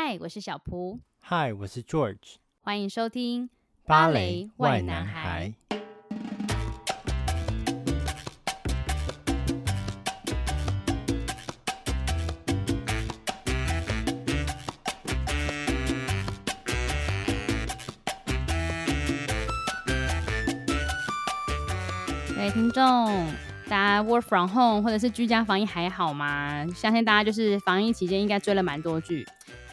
嗨，我是小蒲。嗨，我是 George。欢迎收听芭蕾 why 男孩。各位听众，大家 work from home 或者是居家防疫还好吗？相信大家就是防疫期间应该追了蛮多剧。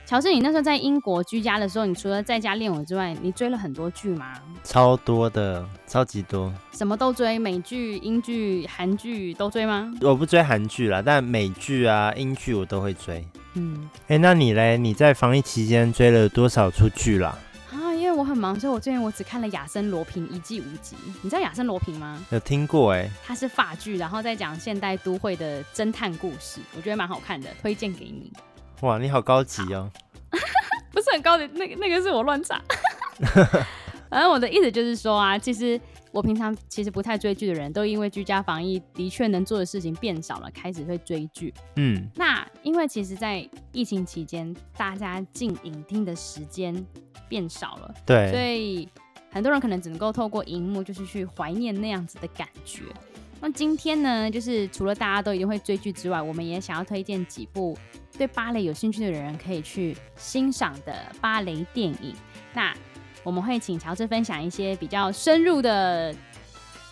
乔治，你那时候在英国居家的时候，你除了在家练舞之外，你追了很多剧吗？超多的，超级多。什么都追，美剧、英剧、韩剧都追吗？我不追韩剧啦，但美剧啊、英剧我都会追。嗯，哎、欸，那你嘞？你在防疫期间追了多少出剧啦？啊，因为我很忙，所以我最近我只看了《亚森罗平》一季五集。你知道《亚森罗平》吗？有听过哎、欸。它是法剧，然后再讲现代都会的侦探故事，我觉得蛮好看的，推荐给你。哇，你好高级哦！不是很高级，那个那个是我乱查。反正我的意思就是说啊，其实我平常其实不太追剧的人，都因为居家防疫的确能做的事情变少了，开始会追剧。嗯，那因为其实，在疫情期间，大家进影厅的时间变少了，对，所以很多人可能只能够透过荧幕，就是去怀念那样子的感觉。那今天呢，就是除了大家都一定会追剧之外，我们也想要推荐几部对芭蕾有兴趣的人可以去欣赏的芭蕾电影。那我们会请乔治分享一些比较深入的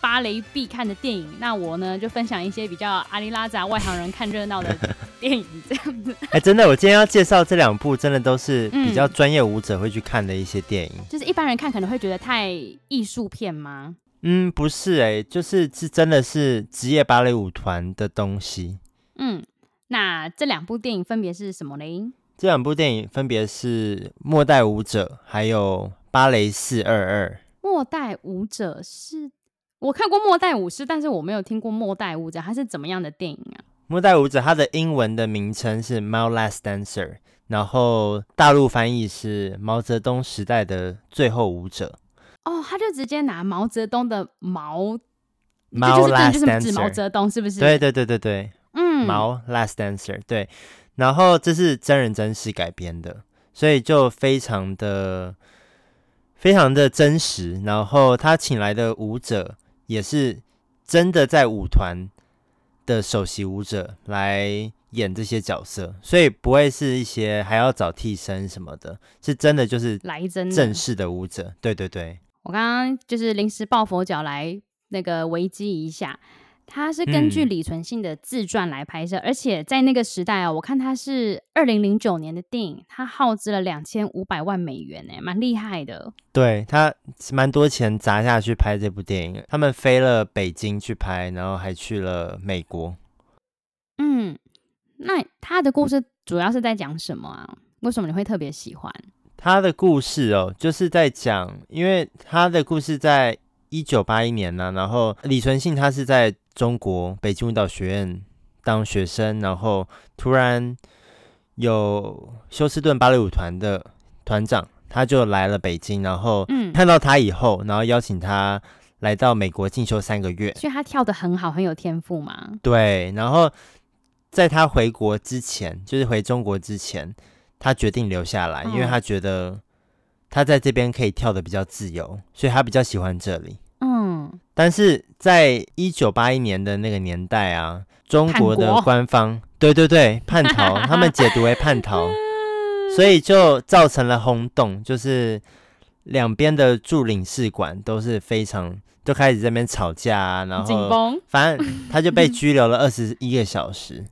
芭蕾必看的电影。那我呢，就分享一些比较阿里拉扎外行人看热闹的 电影，这样子。哎、欸，真的，我今天要介绍这两部，真的都是比较专业舞者会去看的一些电影。嗯、就是一般人看可能会觉得太艺术片吗？嗯，不是哎、欸，就是是真的是职业芭蕾舞团的东西。嗯。那这两部电影分别是什么呢？这两部电影分别是《末代舞者》还有《芭蕾四二二》。末代舞者是我看过《末代舞士》，但是我没有听过《末代舞者》，它是怎么样的电影啊？《末代舞者》它的英文的名称是《Mao Last Dancer》，然后大陆翻译是《毛泽东时代的最后舞者》。哦，他就直接拿毛泽东的毛，毛就是就是指毛泽东，是不是？对对对对对。嗯，毛 Last Dancer 对，然后这是真人真事改编的，所以就非常的非常的真实。然后他请来的舞者也是真的在舞团的首席舞者来演这些角色，所以不会是一些还要找替身什么的，是真的就是来真正式的舞者。对对对，我刚刚就是临时抱佛脚来那个维基一下。他是根据李存信的自传来拍摄，嗯，而且在那个时代啊，我看他是二零零九年的电影，他耗资了两千五百万美元，哎，蛮厉害的。对，他蛮多钱砸下去拍这部电影，他们飞了北京去拍，然后还去了美国。嗯，那他的故事主要是在讲什么啊？为什么你会特别喜欢他的故事哦？就是在讲，因为他的故事在一九八一年呢，啊，然后李存信他是在。中国北京舞蹈学院当学生，然后突然有休斯顿芭蕾舞团的团长，他就来了北京，然后看到他以后，然后邀请他来到美国进修三个月。所以他跳的很好，很有天赋嘛。对，然后在他回国之前，就是回中国之前，他决定留下来，因为他觉得他在这边可以跳的比较自由，所以他比较喜欢这里。嗯，但是在一九八一年的那个年代啊，中国的官方对对对叛逃，他们解读为叛逃，所以就造成了轰动，就是两边的驻领事馆都是非常就开始这边吵架啊，然后反正他就被 拘留了二十一个小时。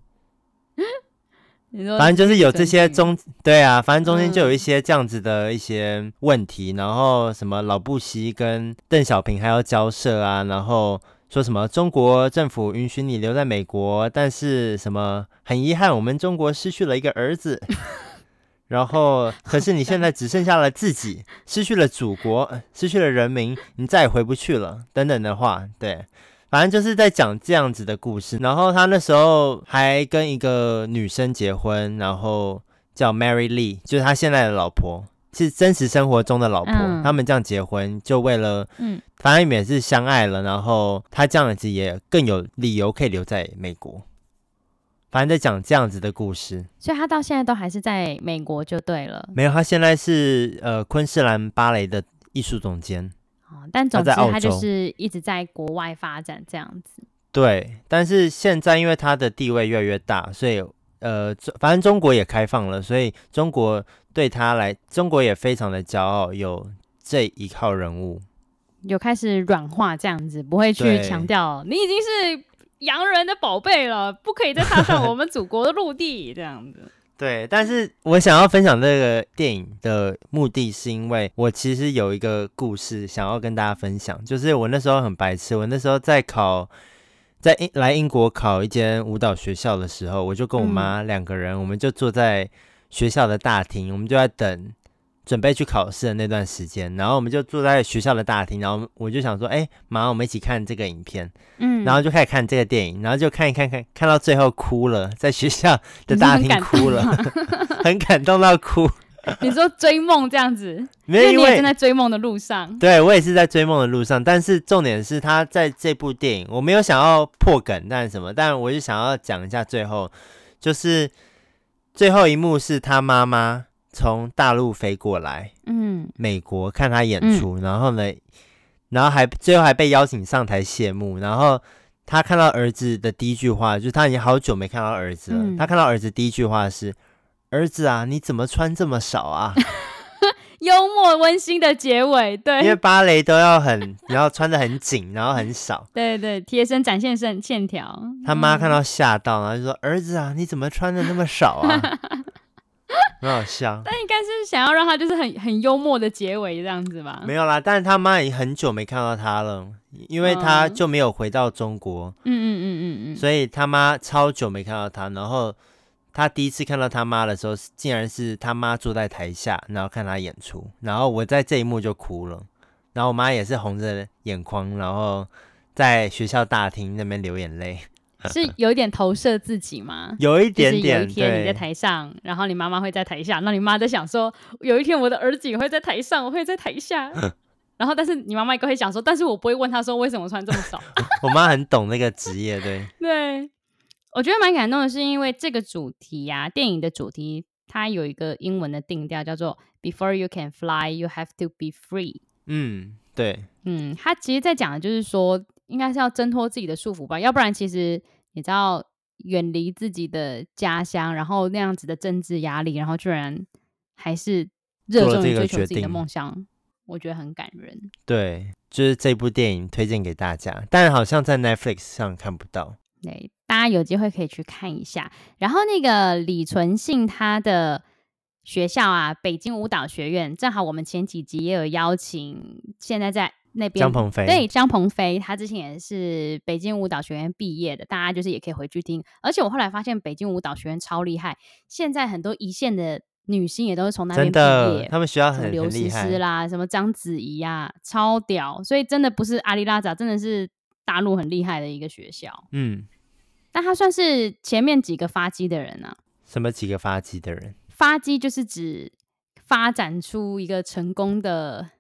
反正就是有这些中，对啊，反正中间就有一些这样子的一些问题，嗯、然后什么老布希跟邓小平还要交涉啊，然后说什么中国政府允许你留在美国，但是什么很遗憾，我们中国失去了一个儿子，然后可是你现在只剩下了自己，失去了祖国，失去了人民，你再也回不去了，等等的话，对。反正就是在讲这样子的故事，然后他那时候还跟一个女生结婚，然后叫 Mary Lee，就是他现在的老婆，是真实生活中的老婆。嗯、他们这样结婚，就为了，嗯，反正也是相爱了，然后他这样子也更有理由可以留在美国。反正在讲这样子的故事。所以他到现在都还是在美国就对了。没有，他现在是呃昆士兰芭蕾的艺术总监。哦，但总之他就是一直在国外发展这样子。对，但是现在因为他的地位越来越大，所以呃，反正中国也开放了，所以中国对他来，中国也非常的骄傲，有这一号人物，有开始软化这样子，不会去强调你已经是洋人的宝贝了，不可以再踏上我们祖国的陆地这样子。对，但是我想要分享这个电影的目的是因为我其实有一个故事想要跟大家分享，就是我那时候很白痴，我那时候在考。在英来英国考一间舞蹈学校的时候，我就跟我妈两个人，嗯、我们就坐在学校的大厅，我们就在等准备去考试的那段时间。然后我们就坐在学校的大厅，然后我就想说，哎、欸，妈，我们一起看这个影片。嗯，然后就开始看这个电影，然后就看一看看，看到最后哭了，在学校的大厅哭了，很感动到哭。你说追梦这样子，因为你也正在追梦的路上。对，我也是在追梦的路上，但是重点是他在这部电影，我没有想要破梗，但是什么？但我就想要讲一下最后，就是最后一幕是他妈妈从大陆飞过来，嗯，美国看他演出，嗯、然后呢，然后还最后还被邀请上台谢幕，然后他看到儿子的第一句话，就是他已经好久没看到儿子了，嗯、他看到儿子第一句话是。儿子啊，你怎么穿这么少啊？幽默温馨的结尾，对，因为芭蕾都要很，然后穿的很紧，然后很少，对对，贴身展现线线条。他妈看到吓到，然后就说：“儿子啊，你怎么穿的那么少啊？” 很好笑。但应该是想要让他就是很很幽默的结尾这样子吧？没有啦，但是他妈已经很久没看到他了，因为他就没有回到中国。嗯嗯嗯嗯嗯，所以他妈超久没看到他，然后。他第一次看到他妈的时候，竟然是他妈坐在台下，然后看他演出，然后我在这一幕就哭了，然后我妈也是红着眼眶，然后在学校大厅那边流眼泪，是有一点投射自己吗？有一点点。有一天你在台上，然后你妈妈会在台下，那你妈在想说，有一天我的儿子也会在台上，我会在台下，然后但是你妈妈也会想说，但是我不会问她说为什么穿这么少。我妈很懂那个职业，对对。我觉得蛮感动的，是因为这个主题呀、啊，电影的主题，它有一个英文的定调，叫做 “Before you can fly, you have to be free”。嗯，对，嗯，他其实在讲的就是说，应该是要挣脱自己的束缚吧，要不然其实你知道，远离自己的家乡，然后那样子的政治压力，然后居然还是热衷于追求自己的梦想，我觉得很感人。对，就是这部电影推荐给大家，但好像在 Netflix 上看不到。对，大家有机会可以去看一下。然后那个李存信他的学校啊，北京舞蹈学院，正好我们前几集也有邀请，现在在那边张鹏飞，对，张鹏飞，他之前也是北京舞蹈学院毕业的，大家就是也可以回去听。而且我后来发现北京舞蹈学院超厉害，现在很多一线的女星也都是从那边毕业，他们学校很刘诗诗啦，什么章子怡呀，超屌。所以真的不是阿里拉扎，真的是。大陆很厉害的一个学校，嗯，那他算是前面几个发迹的人啊。什么几个发迹的人？发迹就是指发展出一个成功的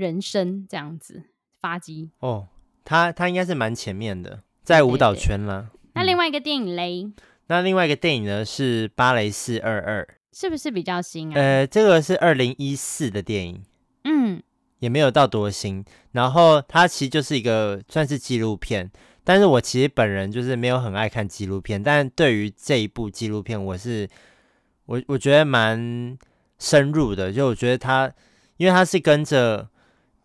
人生这样子。发迹哦，他他应该是蛮前面的，在舞蹈圈啦。对对对。那另外一个电影嘞？嗯，那另外一个电影呢是《芭蕾四二二》，是不是比较新啊？呃，这个是二零一四的电影。嗯。也没有到多新，然后它其实就是一个算是纪录片，但是我其实本人就是没有很爱看纪录片，但对于这一部纪录片，我是我我觉得蛮深入的，就我觉得它，因为它是跟着。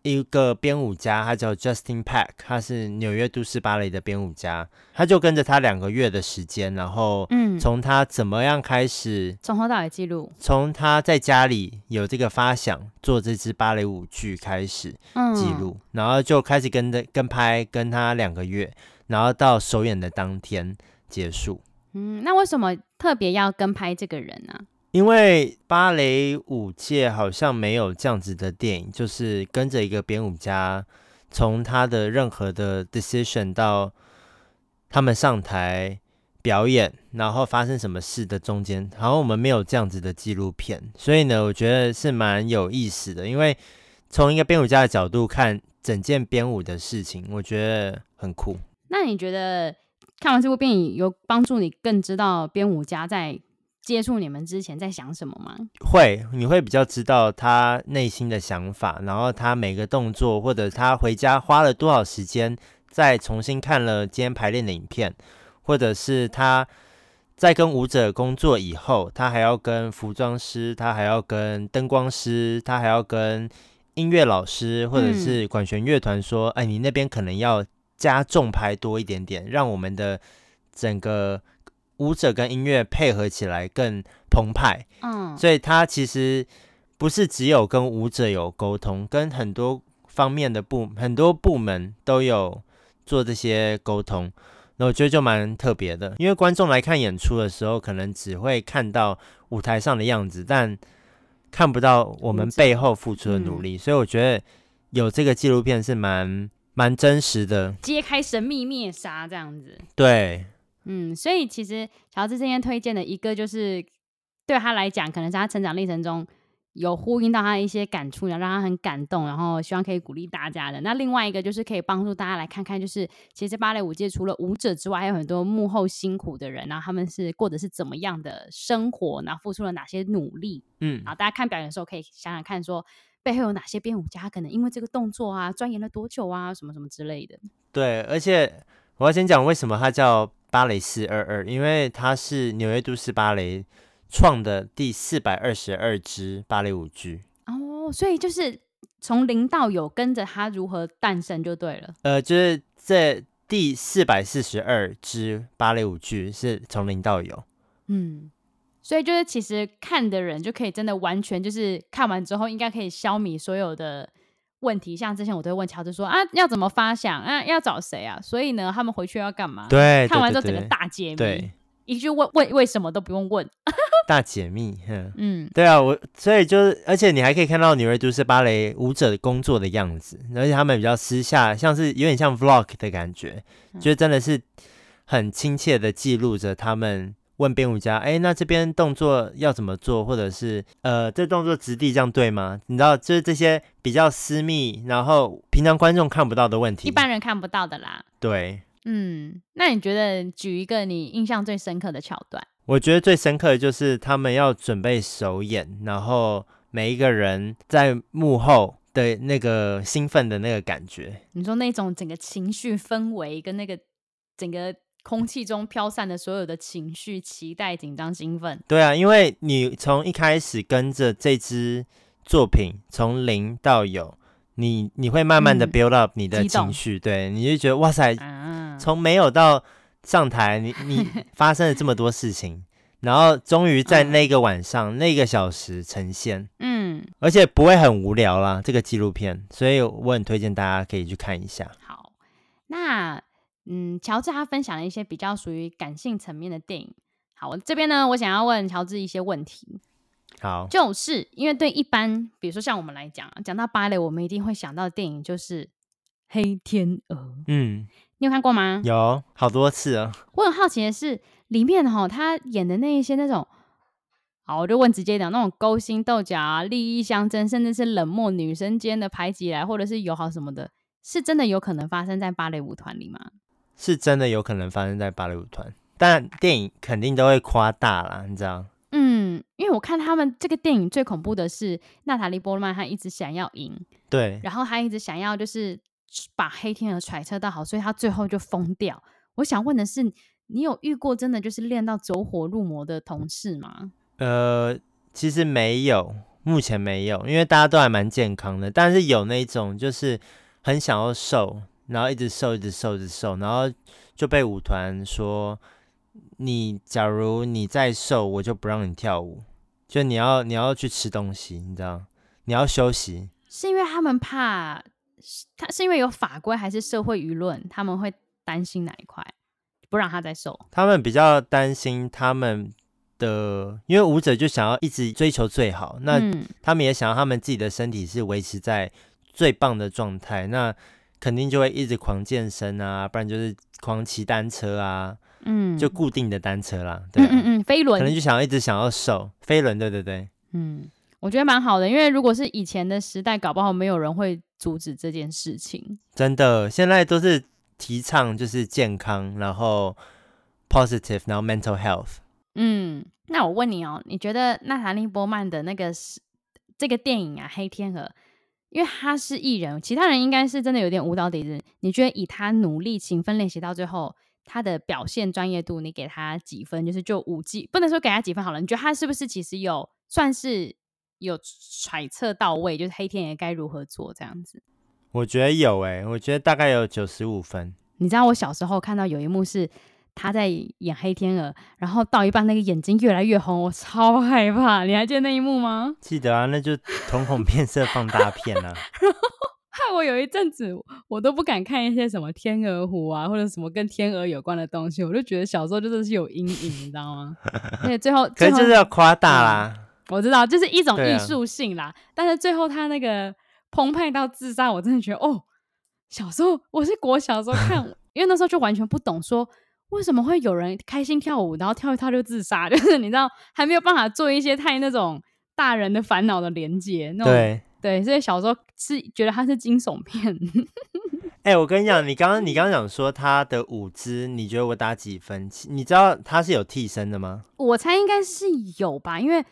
一个编舞家，他叫 Justin Pack，他是纽约都市芭蕾的编舞家，他就跟着他两个月的时间，然后，嗯，从他怎么样开始，从头到尾记录，从他在家里有这个发想做这支芭蕾舞剧开始记录，嗯，然后就开始跟着跟拍，跟他两个月，然后到首演的当天结束。嗯，那为什么特别要跟拍这个人呢？因为芭蕾舞界好像没有这样子的电影，就是跟着一个编舞家，从他的任何的 decision 到他们上台表演，然后发生什么事的中间，好像我们没有这样子的纪录片，所以呢，我觉得是蛮有意思的。因为从一个编舞家的角度看整件编舞的事情，我觉得很酷。那你觉得看完这部电影有帮助你更知道编舞家在接触你们之前在想什么吗？会，你会比较知道他内心的想法，然后他每个动作，或者他回家花了多少时间，再重新看了今天排练的影片，或者是他在跟舞者工作以后，他还要跟服装师，他还要跟灯光师，他还要跟音乐老师，或者是管弦乐团说，哎，你那边可能要加重拍多一点点，让我们的整个。舞者跟音乐配合起来更澎湃，嗯，所以他其实不是只有跟舞者有沟通，跟很多方面的部很多部门都有做这些沟通，那我觉得就蛮特别的。因为观众来看演出的时候，可能只会看到舞台上的样子，但看不到我们背后付出的努力，嗯，所以我觉得有这个纪录片是蛮蛮真实的，揭开神秘面纱这样子，对。嗯，所以其实乔治今天推荐的一个，就是对他来讲，可能是他成长历程中有呼应到他的一些感触，然后让他很感动，然后希望可以鼓励大家的。那另外一个就是可以帮助大家来看看，就是其实芭蕾舞界除了舞者之外，还有很多幕后辛苦的人，然后他们是过的是怎么样的生活，然后付出了哪些努力。嗯，然后大家看表演的时候可以想想看，说背后有哪些编舞家可能因为这个动作啊，钻研了多久啊，什么什么之类的。对，而且我要先讲为什么他叫。芭蕾四二二，因为它是纽约都市芭蕾创的第四百二十二支芭蕾舞剧哦，所以就是从零到有，跟着它如何诞生就对了。呃，就是这第四百四十二支芭蕾舞剧是从零到有，嗯，所以就是其实看的人就可以真的完全就是看完之后，应该可以消弭所有的。问题像之前我都会问乔治说啊，要怎么发想啊，要找谁啊？所以呢，他们回去要干嘛？对，看完之后整个大解密，对，一句问问为什么都不用问，大解密。嗯，对啊，我所以就是，而且你还可以看到纽约都市芭蕾舞者工作的样子，而且他们比较私下，像是有点像 vlog 的感觉，嗯、就真的是很亲切的记录着他们。问编舞家，哎，那这边动作要怎么做？或者是，呃，这动作直地这样对吗？你知道，就是这些比较私密，然后平常观众看不到的问题，一般人看不到的啦。对，嗯，那你觉得举一个你印象最深刻的桥段？我觉得最深刻的就是他们要准备首演，然后每一个人在幕后的那个兴奋的那个感觉。你说那种整个情绪氛围跟那个整个。空气中飘散的所有的情绪、期待、紧张、兴奋。对啊，因为你从一开始跟着这支作品从零到有，你你会慢慢的 build up 你的情绪，嗯、对，你就觉得哇塞，从、啊、没有到上台，你你 发生了这么多事情，然后终于在那个晚上、嗯、那个小时呈现，嗯，而且不会很无聊啦，这个纪录片，所以我很推荐大家可以去看一下。好，那。嗯，乔治他分享了一些比较属于感性层面的电影。好，我这边呢，我想要问乔治一些问题。好，就是因为对一般，比如说像我们来讲，讲到芭蕾，我们一定会想到的电影就是《黑天鹅》。嗯，你有看过吗？有好多次啊。我很好奇的是，里面哈、哦，他演的那一些那种，好，我就问直接讲，那种勾心斗角啊、利益相争，甚至是冷漠女生间的排挤来，或者是友好什么的，是真的有可能发生在芭蕾舞团里吗？是真的有可能发生在芭蕾舞团，但电影肯定都会夸大啦，你知道？嗯，因为我看他们这个电影最恐怖的是娜塔莉波特曼，她一直想要赢，对，然后她一直想要就是把黑天鹅揣测到好，所以她最后就疯掉。我想问的是，你有遇过真的就是练到走火入魔的同事吗？呃，其实没有，目前没有，因为大家都还蛮健康的，但是有那种就是很想要瘦。然后一直瘦，一直瘦，一直瘦，然后就被舞团说：“你假如你再瘦，我就不让你跳舞。就你要你要去吃东西，你知道？你要休息。”是因为他们怕他是因为有法规，还是社会舆论？他们会担心哪一块不让他再瘦？他们比较担心他们的，因为舞者就想要一直追求最好，那他们也想要他们自己的身体是维持在最棒的状态。那肯定就会一直狂健身啊，不然就是狂骑单车啊，嗯，就固定的单车啦，对啊，嗯嗯嗯，飞轮，可能就想要一直想要瘦，飞轮，对对对，嗯，我觉得蛮好的，因为如果是以前的时代，搞不好没有人会阻止这件事情。真的，现在都是提倡就是健康，然后 positive，然后 mental health。嗯，那我问你哦，你觉得娜塔莉波曼的那个是这个电影啊，《黑天鹅》，因为他是艺人，其他人应该是真的有点舞蹈底子。你觉得以他努力勤奋练习到最后，他的表现专业度，你给他几分？就是就五 G，不能说给他几分好了。你觉得他是不是其实有算是有揣测到位？就是黑天鹅该如何做这样子？我觉得有诶、欸，我觉得大概有九十五分。你知道我小时候看到有一幕是。他在演黑天鹅，然后到一半那个眼睛越来越红，我超害怕。你还记得那一幕吗？记得啊，那就瞳孔变色放大片啊。然后害我有一阵子我都不敢看一些什么天鹅湖啊，或者什么跟天鹅有关的东西，我就觉得小时候真的是有阴影，你知道吗？而且最后，可是就是要夸大啦、嗯。我知道，就是一种艺术性啦。啊、但是最后他那个澎湃到自杀，我真的觉得哦，小时候我是国小时候看，因为那时候就完全不懂说。为什么会有人开心跳舞，然后跳一跳就自杀？就是你知道，还没有办法做一些太那种大人的烦恼的连接。那种对对，所以小时候是觉得它是惊悚片。哎、欸，我跟你讲，你刚刚你刚刚讲说他的舞姿，你觉得我打几分？你知道他是有替身的吗？我猜应该是有吧，因为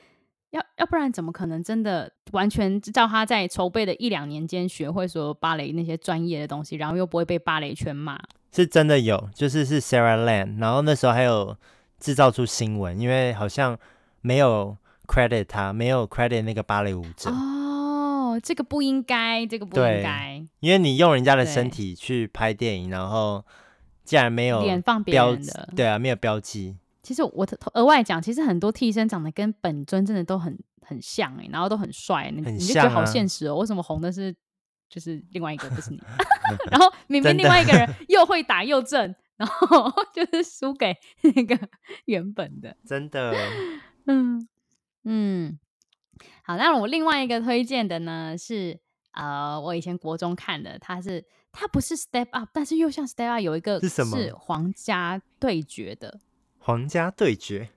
要要不然怎么可能真的完全照他在筹备的一两年间学会所有芭蕾那些专业的东西，然后又不会被芭蕾圈骂。是真的有，就是是 Sarah Land，然后那时候还有制造出新闻，因为好像没有 credit 他，没有 credit 那个芭蕾舞者。哦，这个不应该，这个不应该，因为你用人家的身体去拍电影，然后竟然没有脸放别人的，对啊，没有标记。其实我额外讲，其实很多替身长得跟本尊真的都很很像哎，然后都很帅，很像啊，你就觉得好现实哦。为什么红的是？就是另外一个不是你，然后明明另外一个人 又会打又正，然后 就是输给那个原本的，真的，嗯嗯，好，那我另外一个推荐的呢是呃，我以前国中看的，它是它不是 Step Up，但是又像 Step Up 有一个是什么？是皇家对决的皇家对决。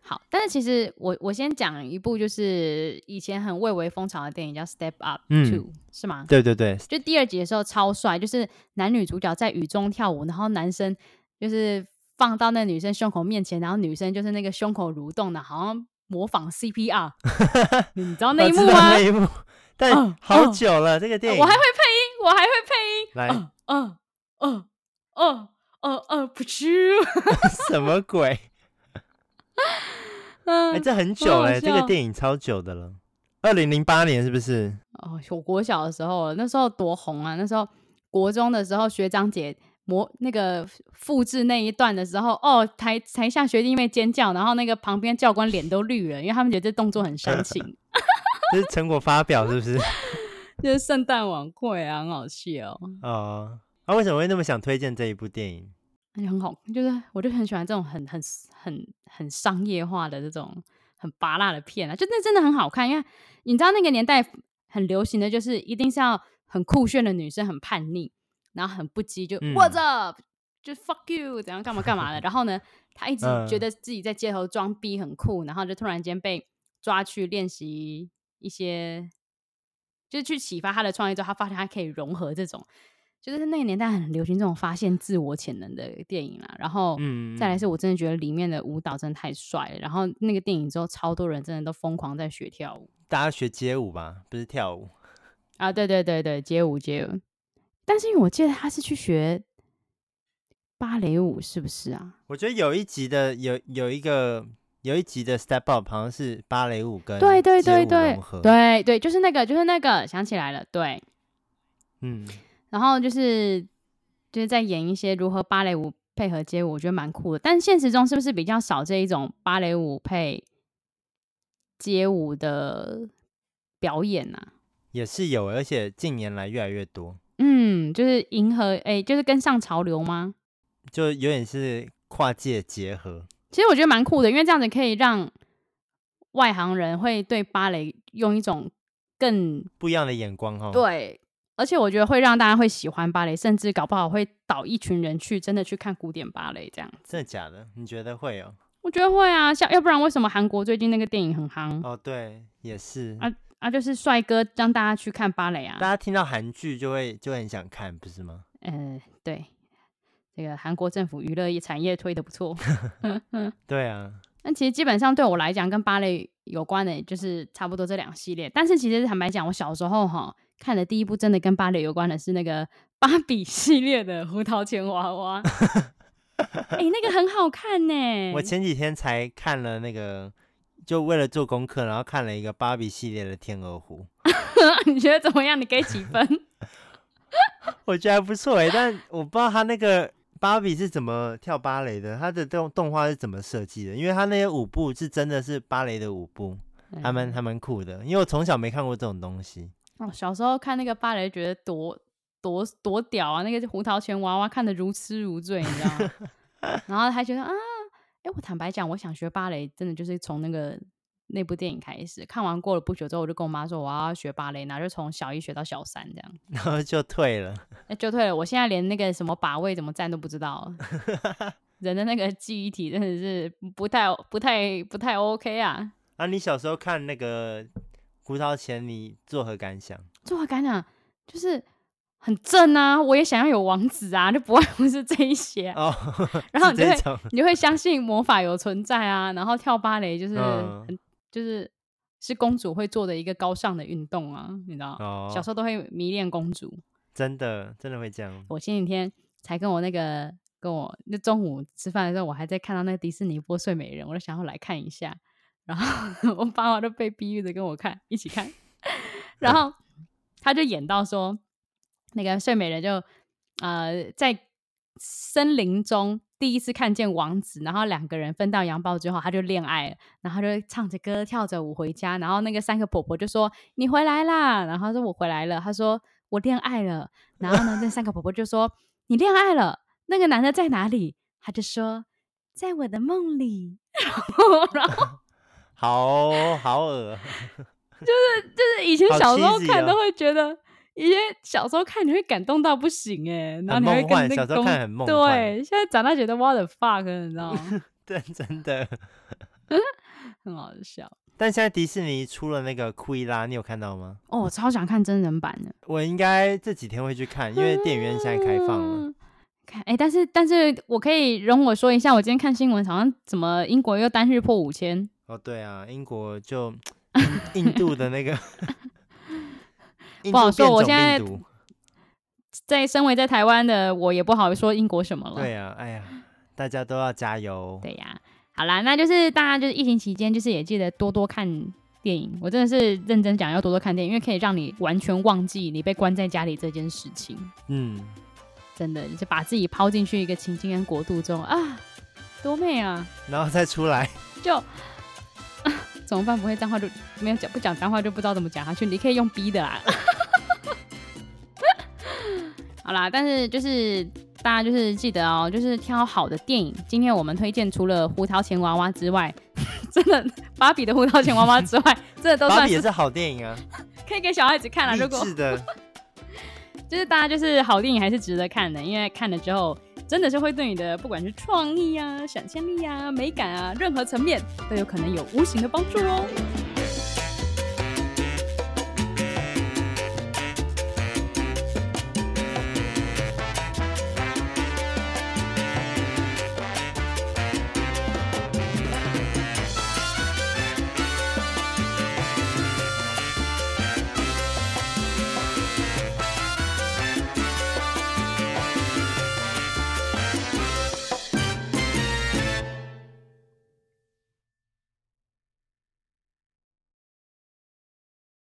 好，但是其实我我先讲一部就是以前很蔚为风潮的电影，叫《Step Up Two》，嗯，是吗？对对对，就第二集的时候超帅，就是男女主角在雨中跳舞，然后男生就是放到那女生胸口面前，然后女生就是那个胸口蠕动的，好像模仿 CPR，你知道那一幕吗？那一幕，但好久了，这个电影我还会配音，我还会配音，来，嗯嗯嗯嗯嗯，不去，什么鬼？哎、欸，这很久哎、欸，这个电影超久的了，二零零八年是不是？哦，我国小的时候，那时候多红啊！那时候国中的时候，学长姐模那个复制那一段的时候，哦，台台下学弟妹尖叫，然后那个旁边教官脸都绿了，因为他们觉得这动作很煽情。这是成果发表是不是？就是圣诞晚会啊，很好笑哦。哦，那、啊、为什么会那么想推荐这一部电影？很好，就是我就很喜欢这种很很很很商业化的这种很拔辣的片啊，就那真的很好看，因为你知道那个年代很流行的就是一定是要很酷炫的女生，很叛逆，然后很不羁，就 What's up，、嗯、就 Fuck you，怎样干嘛干嘛的。然后呢，她一直觉得自己在街头装逼很酷，然后就突然间被抓去练习一些，就是去启发他的创意之后，他发现他可以融合这种。就是那个年代很流行这种发现自我潜能的电影啦，然后再来是我真的觉得里面的舞蹈真的太帅了，然后那个电影之后超多人真的都疯狂在学跳舞，大家学街舞吧，不是跳舞 啊？对对对对，街舞街舞，但是因为我记得他是去学芭蕾舞，是不是啊？我觉得有一集的有有一个有一集的 Step Up 好像是芭蕾舞跟对对对对对对，就是那个就是那个想起来了，对，嗯。然后就是就是在演一些如何芭蕾舞配合街舞，我觉得蛮酷的。但现实中是不是比较少这一种芭蕾舞配街舞的表演呢、啊？也是有，而且近年来越来越多。嗯，就是迎合，哎，就是跟上潮流吗？就有点是跨界结合。其实我觉得蛮酷的，因为这样子可以让外行人会对芭蕾用一种更不一样的眼光哈。对。而且我觉得会让大家会喜欢芭蕾，甚至搞不好会导一群人去真的去看古典芭蕾这样。真的假的？你觉得会哦？我觉得会啊，像要不然为什么韩国最近那个电影很夯？哦，对，也是啊啊，就是帅哥让大家去看芭蕾啊。大家听到韩剧就会就很想看，不是吗？呃，对，这个韩国政府娱乐业产业推的不错。对啊。那其实基本上对我来讲，跟芭蕾有关的，就是差不多这两系列。但是其实坦白讲，我小时候哈看的第一部真的跟芭蕾有关的是那个芭比系列的《胡桃钳娃娃》。哎、欸，那个很好看呢。我前几天才看了那个，就为了做功课，然后看了一个芭比系列的《天鹅湖》。你觉得怎么样？你给几分？我觉得还不错哎，但我不知道他那个。芭比是怎么跳芭蕾的？他的动动画是怎么设计的？因为他那些舞步是真的是芭蕾的舞步，还蛮还蛮酷的。因为我从小没看过这种东西。哦，小时候看那个芭蕾，觉得多多多屌啊！那个胡桃钳娃娃看得如痴如醉，你知道吗？然后还觉得啊，哎，我坦白讲，我想学芭蕾，真的就是从那个。那部电影开始看完，过了不久之后，我就跟我妈说我要学芭蕾，然后就从小一学到小三这样，然后就退了，那 就退了。我现在连那个什么把位怎么站都不知道，人的那个记忆体真的是不太、不太、不太 OK 啊。啊，你小时候看那个胡桃钳，你作何感想？作何感想？就是很正啊！我也想要有王子啊，就不外乎是这一些。哦，然后 你就会你就会相信魔法有存在啊，然后跳芭蕾就是很。嗯就是是公主会做的一个高尚的运动啊，你知道？哦，小时候都会迷恋公主，真的真的会这样。我前几天才跟我那个跟我那中午吃饭的时候，我还在看到那个迪士尼播睡美人，我就想要来看一下。然后 我爸妈都被逼着跟我看，一起看。然后他就演到说，那个睡美人就呃在森林中。第一次看见王子，然后两个人分道扬镳之后，他就恋爱了，然后就唱着歌，跳着舞回家。然后那个三个婆婆就说：“你回来啦！”然后他说：“我回来了。”他说：“我恋爱了。”然后呢，那三个婆婆就说：“你恋爱了？那个男的在哪里？”他就说：“在我的梦里。”然后，然后好好恶，就是就是以前小时候看都会觉得。以前小时候看你会感动到不行哎，然后你会跟那个公对，现在长大觉得 what the fuck，你知道吗？对，真的 很好笑。但现在迪士尼出了那个库伊拉，你有看到吗？哦，我超想看真人版的。我应该这几天会去看，因为电影院现在开放了。看，哎，但是但是我可以容我说一下，我今天看新闻，好像怎么英国又单日破五千？哦，对啊，英国就 印度的那个。不好说，我现在在身为在台湾的我也不好说英国什么了。对呀、啊，哎呀，大家都要加油。对呀、啊，好啦，那就是大家就是疫情期间，就是也记得多多看电影。我真的是认真讲，要多多看电影，因为可以让你完全忘记你被关在家里这件事情。嗯，真的，就是把自己抛进去一个情境跟国度中啊，多美啊！然后再出来就。怎么办？不会脏话就没有讲，不讲脏话就不知道怎么讲下去。你可以用逼的啦。好啦，但是就是大家就是记得哦，就是挑好的电影。今天我们推荐除了胡桃钳娃娃之外，真的芭比的胡桃钳娃娃之外，这都算是也是好电影啊，可以给小孩子看了。如果是的，就是大家就是好电影还是值得看的，因为看了之后。真的是会对你的不管是创意啊、想象力啊、美感啊，任何层面都有可能有无形的帮助哦。